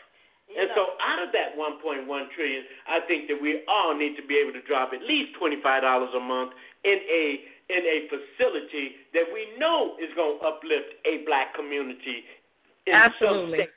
You And know, so, out of that 1.1 trillion, I think that we all need to be able to drop at least $25 a month in a in a facility that we know is going to uplift a black community. In Absolutely. Some, state,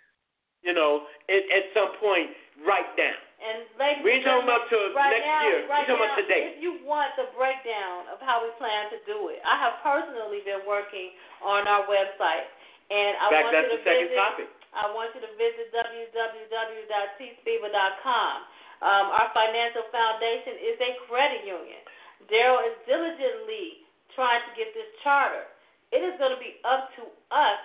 you know, at, at some point, right now. And ladies We ain't and talking about gentlemen, to right next now, year. Right we talking now, about today. If you want the breakdown of how we plan to do it, I have personally been working on our website, and I In fact, want that's you the to second visit. topic. I want you to visit www.tspeaker.com. Um, our financial foundation is a credit union. Darol is diligently trying to get this charter. It is going to be up to us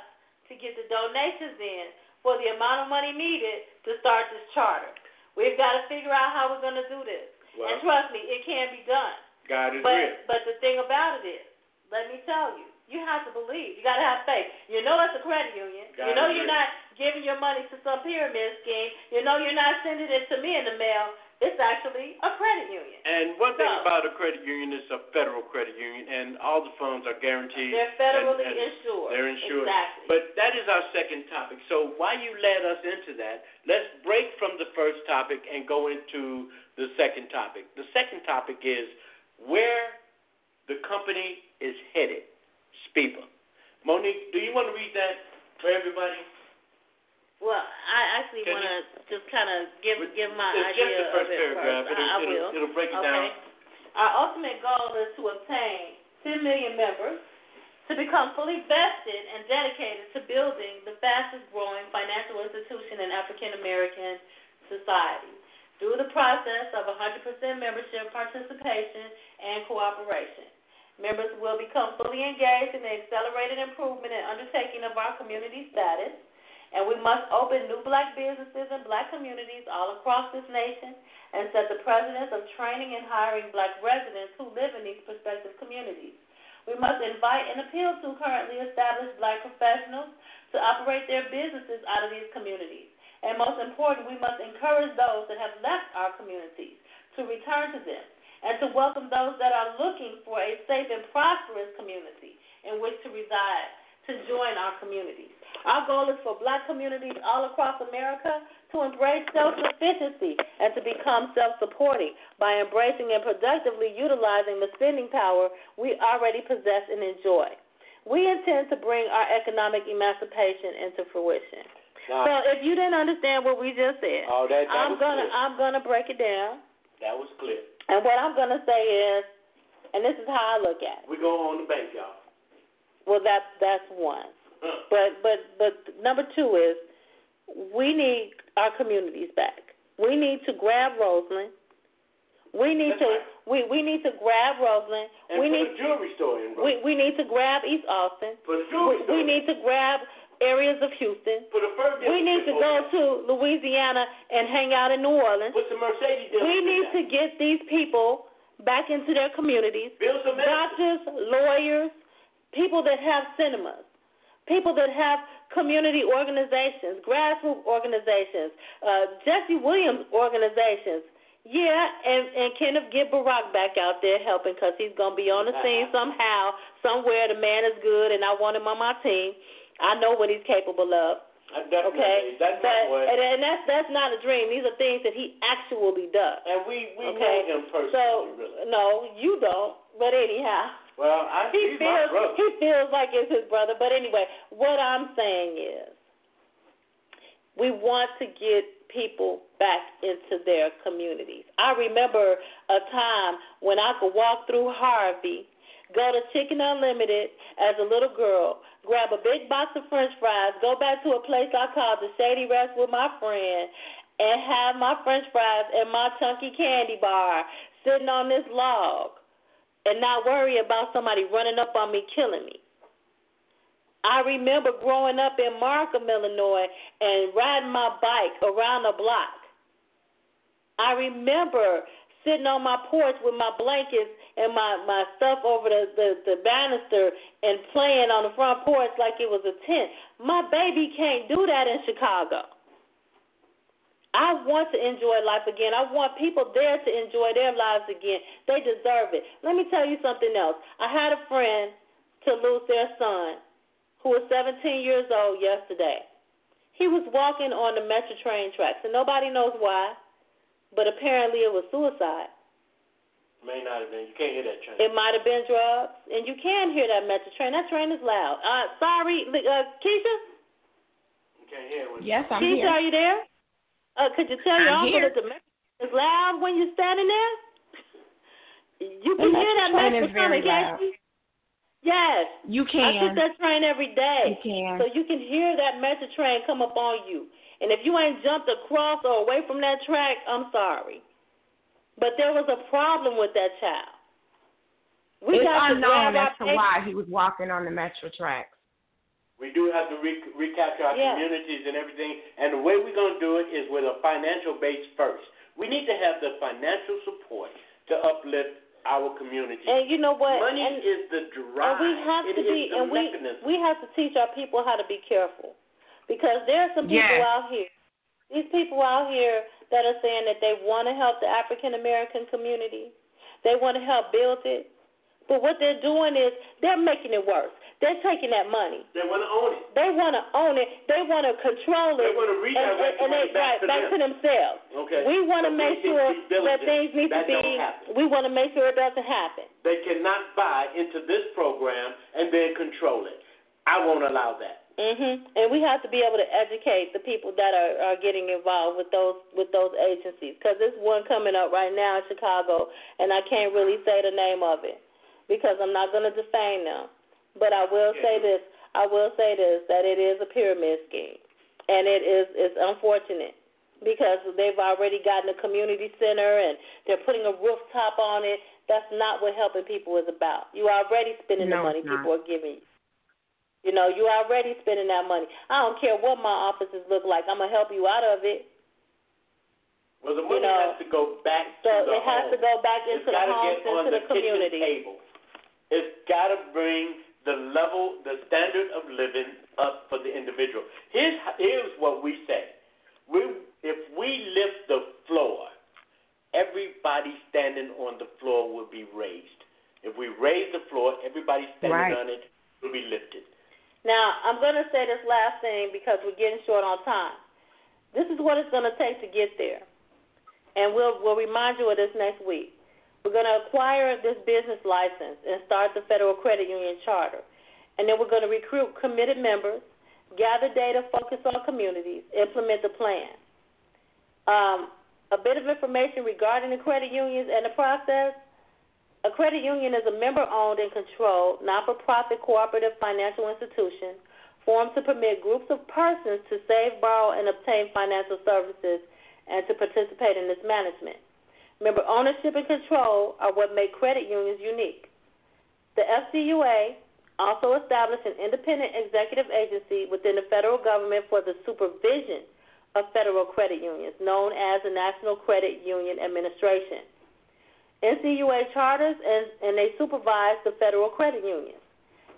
to get the donations in for the amount of money needed to start this charter. We've got to figure out how we're going to do this. Well, and trust me, it can be done. God is But real. but the thing about it is, let me tell you, you have to believe. You got to have faith. You know it's a credit union. God you know you're real. not giving your money to some pyramid scheme. You know you're not sending it to me in the mail. It's actually a credit union. And one thing So- about a credit union is a federal credit union, and all the funds are guaranteed. They're federally and, and insured. They're insured. Exactly. But that is our second topic. So while you led us into that, let's break from the first topic and go into the second topic. The second topic is where the company is headed. SPIBA. Monique, do you want to read that for everybody? Well, I actually want to just kind of give give my it's idea just the first of it paragraph. first. It'll, I, I it'll, will. it'll break it okay. down. Our ultimate goal is to obtain 10 million members to become fully vested and dedicated to building the fastest growing financial institution in African American society through the process of 100% membership participation and cooperation. Members will become fully engaged in the accelerated improvement and undertaking of our community status, and we must open new black businesses in black communities all across this nation and set the precedence of training and hiring black residents who live in these prospective communities. We must invite and appeal to currently established black professionals to operate their businesses out of these communities. And most important, we must encourage those that have left our communities to return to them and to welcome those that are looking for a safe and prosperous community in which to reside to join our communities. Our goal is for black communities all across America to embrace self sufficiency and to become self supporting by embracing and productively utilizing the spending power we already possess and enjoy. We intend to bring our economic emancipation into fruition. Now, So if you didn't understand what we just said, oh, that, that I'm gonna clear. I'm gonna break it down. That was clear. And what I'm gonna say is, and this is how I look at it. We go on the bank, y'all. Well, that's that's one. But but but number two is, we need our communities back. We need to grab Roseland. We need That's to right. we we need to grab Roseland. And we put need a jewelry store in, bro. we we need to grab East Austin. put a We, jewelry store. we need to grab areas of Houston. Put a fur We need to go to Louisiana and hang out in New Orleans. Put some Mercedes We need to get these people back into their communities. build some medicine. Doctors, lawyers, people that have cinemas, people that have community organizations, grassroots organizations, uh, Jesse Williams organizations. Yeah, and and Kenneth get Barack back out there helping because he's gonna be on the scene [LAUGHS] somehow, somewhere. The man is good, and I want him on my team. I know what he's capable of. okay, that's but, what, and, and that's that's not a dream. These are things that he actually does. And we we okay? know him personally. So really. no, you don't. But anyhow. Well, I he feels he feels like it's his brother. But anyway, what I'm saying is, we want to get people back into their communities. I remember a time when I could walk through Harvey, go to Chicken Unlimited as a little girl, grab a big box of french fries, go back to a place I called the Shady Rest with my friend, and have my french fries and my chunky candy bar sitting on this log and not worry about somebody running up on me killing me. I remember growing up in Markham, Illinois, and riding my bike around the block. I remember sitting on my porch with my blankets and my my stuff over the, the the banister and playing on the front porch like it was a tent. My baby can't do that in Chicago. I want to enjoy life again. I want people there to enjoy their lives again. They deserve it. Let me tell you something else. I had a friend to lose their son who was 17 years old yesterday. He was walking on the Metro train tracks, and nobody knows why, but apparently it was suicide. May not have been. You can't hear that train. It might have been drugs, and you can hear that metro train. That train is loud. Uh, sorry, uh, Keisha. You can't hear it. Yes, I'm Keisha, here. Keisha, are you there? Uh, could you tell your I'm uncle that the metro is loud when you're standing there? You the can hear that train metro is very coming, can't you? Yes. You can. I took that train every day. You can. So you can hear that metro train come up on you. And if you ain't jumped across or away from that track, I'm sorry. But there was a problem with that child. We it's got unknown to as to why he was walking on the metro tracks. We do have to re- recapture our yeah. communities and everything, and the way we're going to do it is with a financial base first. We need to have the financial support to uplift our community. And you know what? Money and, is the drive. And we have it to be, and we mechanism. we have to teach our people how to be careful, because there are some people Yes. out here. These people out here that are saying that they want to help the African American community, they want to help build it, but what they're doing is they're making it worse. They're taking that money. They want to own it. They want to own it. They want to control it. They want to and, redirect and, and money they, back right, to back them. to themselves. Okay. We want to make sure to be diligent. that things need That to be. We want to make sure it doesn't happen. They cannot buy into this program and then control it. I won't allow that. Mhm. And we have to be able to educate the people that are, are getting involved with those with those agencies. Because there's one coming up right now in Chicago, and I can't really say the name of it because I'm not going to defame them. But I will say this. I will say this that it is a pyramid scheme, and it is it's unfortunate because they've already gotten a community center and they're putting a rooftop on it. That's not what helping people is about. You are already spending No, the money people are giving you. You know, you're already spending that money. I don't care what my offices look like. I'm gonna help you out of it. Well, the money You know, has to go back So to the it has home. to go back It's into the got to homes, get on into the, the community. table. It's got to bring the level, the standard of living up for the individual. Here's here's what we say: we if we lift the floor, everybody standing on the floor will be raised. If we raise the floor, everybody standing Right. on it will be lifted. Now, I'm going to say this last thing because we're getting short on time. This is what it's going to take to get there. And we'll, we'll remind you of this next week. We're going to acquire this business license and start the Federal Credit Union Charter. And then we're going to recruit committed members, gather data, focus on communities, implement the plan. Um, a bit of information regarding the credit unions and the process. A credit union is a member owned and controlled, not for profit cooperative financial institution formed to permit groups of persons to save, borrow, and obtain financial services and to participate in its management. Member ownership and control are what make credit unions unique. The FCUA also established an independent executive agency within the federal government for the supervision of federal credit unions, known as the National Credit Union Administration. NCUA charters and, and they supervise the federal credit unions.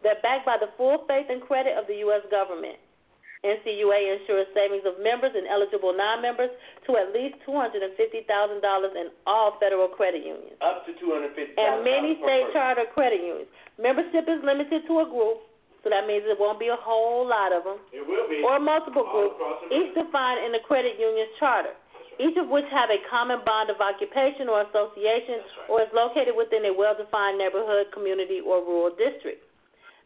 They're backed by the full faith and credit of the U.S. government. NCUA insures savings of members and eligible non-members to at least $250,000 in all federal credit unions. Up to two hundred fifty. And many state charter credit unions. Membership is limited to a group, So that means it won't be a whole lot of them. It will be. Or multiple groups, each defined in the credit union's charter, each of which have a common bond of occupation or association right. or is located within a well defined neighborhood, community, or rural district.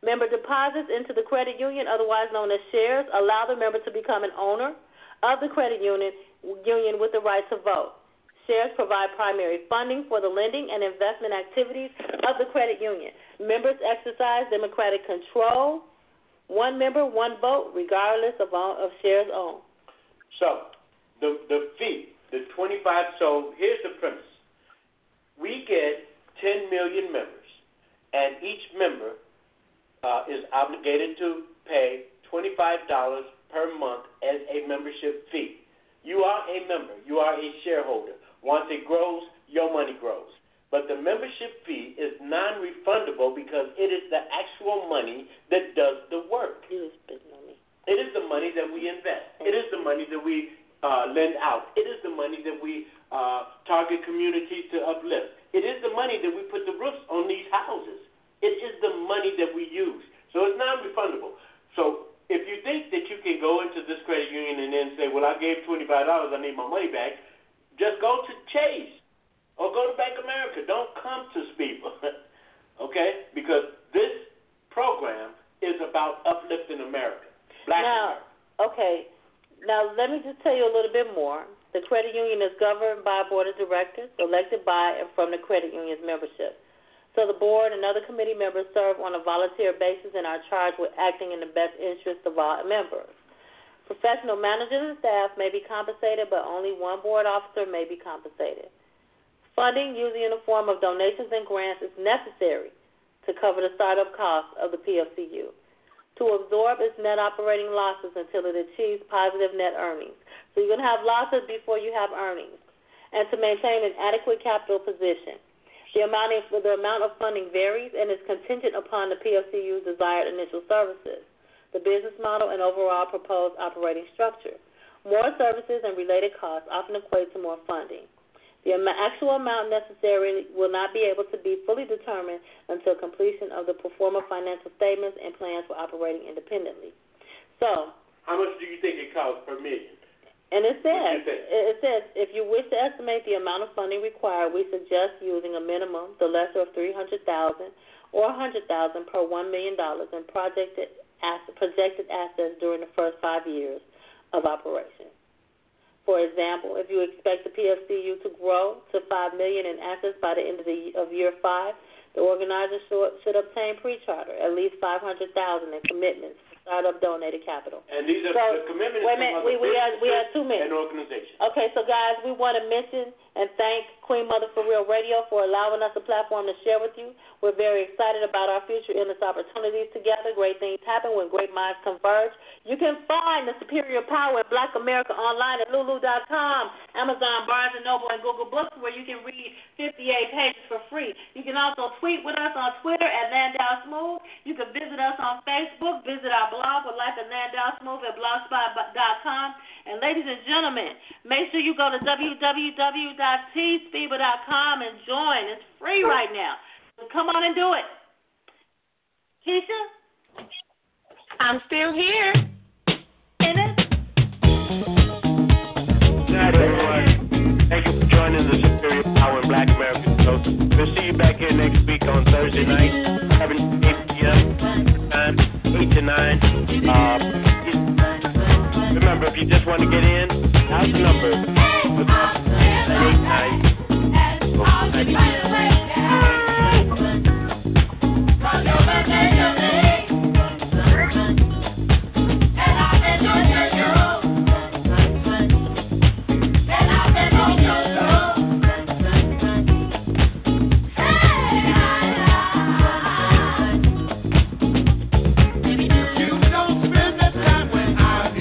Member deposits into the credit union, otherwise known as shares, allow the member to become an owner of the credit union, union with the right to vote. Shares provide primary funding for the lending and investment activities of the credit union. Members exercise democratic control. One member, one vote, regardless of, of shares owned. So, the the fee, the 25. So here's the premise: we get 10 million members, and each member uh, is obligated to pay $25 per month as a membership fee. You are a member. You are a shareholder. Once it grows, your money grows. But the membership fee is non refundable because it is the actual money that does the work. You spending on me. It is the money that we invest. It is the money that we uh, lend out. It is the money that we uh, target communities to uplift. It is the money that we put the roofs on these houses. It is the money that we use. So it's non refundable. So if you think that you can go into this credit union and then say, well, I gave $25, I need my money back, just go to Chase or go to Bank America. Don't come to SPIBA, [LAUGHS] okay? Because this program is about uplifting America. Black now, America. okay. Now, let me just tell you a little bit more. The credit union is governed by a board of directors elected by and from the credit union's membership. So the board and other committee members serve on a volunteer basis and are charged with acting in the best interest of all members. Professional managers and staff may be compensated, but only one board officer may be compensated. Funding, usually in the form of donations and grants, is necessary to cover the startup costs of the PFCU, to absorb its net operating losses until it achieves positive net earnings. So you're going to have losses before you have earnings, and to maintain an adequate capital position. The amount of, the amount of funding varies and is contingent upon the PFCU's desired initial services, the business model, and overall proposed operating structure. More services and related costs often equate to more funding. The actual amount necessary will not be able to be fully determined until completion of the pro forma financial statements and plans for operating independently. So, how much do you think it costs per million? And it says, it says, if you wish to estimate the amount of funding required, we suggest using a minimum, the lesser of three hundred thousand or a hundred thousand per one million dollars in projected asset, projected assets during the first five years of operation. For example, if you expect the PFCU to grow to five million in assets by the end of the of year five, the organizer should, should obtain pre-charter at least five hundred thousand in commitments startup donated capital. And these are so, the commitments wait a minute, we, we, have, we have two minutes. An organization. Okay, so guys, we want to mention and thank Queen Mother for Real Radio for allowing us a platform to share with you. We're very excited about our future this opportunities together. Great things happen when great minds converge. You can find the superior power of Black America online at lulu.com, Amazon, Barnes & Noble, and Google Books, where you can read 58 pages for free. You can also tweet with us on Twitter at Landau Smooth. You can visit us on Facebook, visit our blog with Life at Landau Smooth at blogspot.com. And ladies and gentlemen, make sure you go to www.teespieber.com and join. It's free right now. So come on and do it. Keisha? I'm still here. In it? Everyone. Thank you for joining the Superior Power in Black America show. We'll see you back here next week on Thursday night, 7 8 p.m. time, 8 to 9. Uh, remember, if you just want to get in, house number. Ready?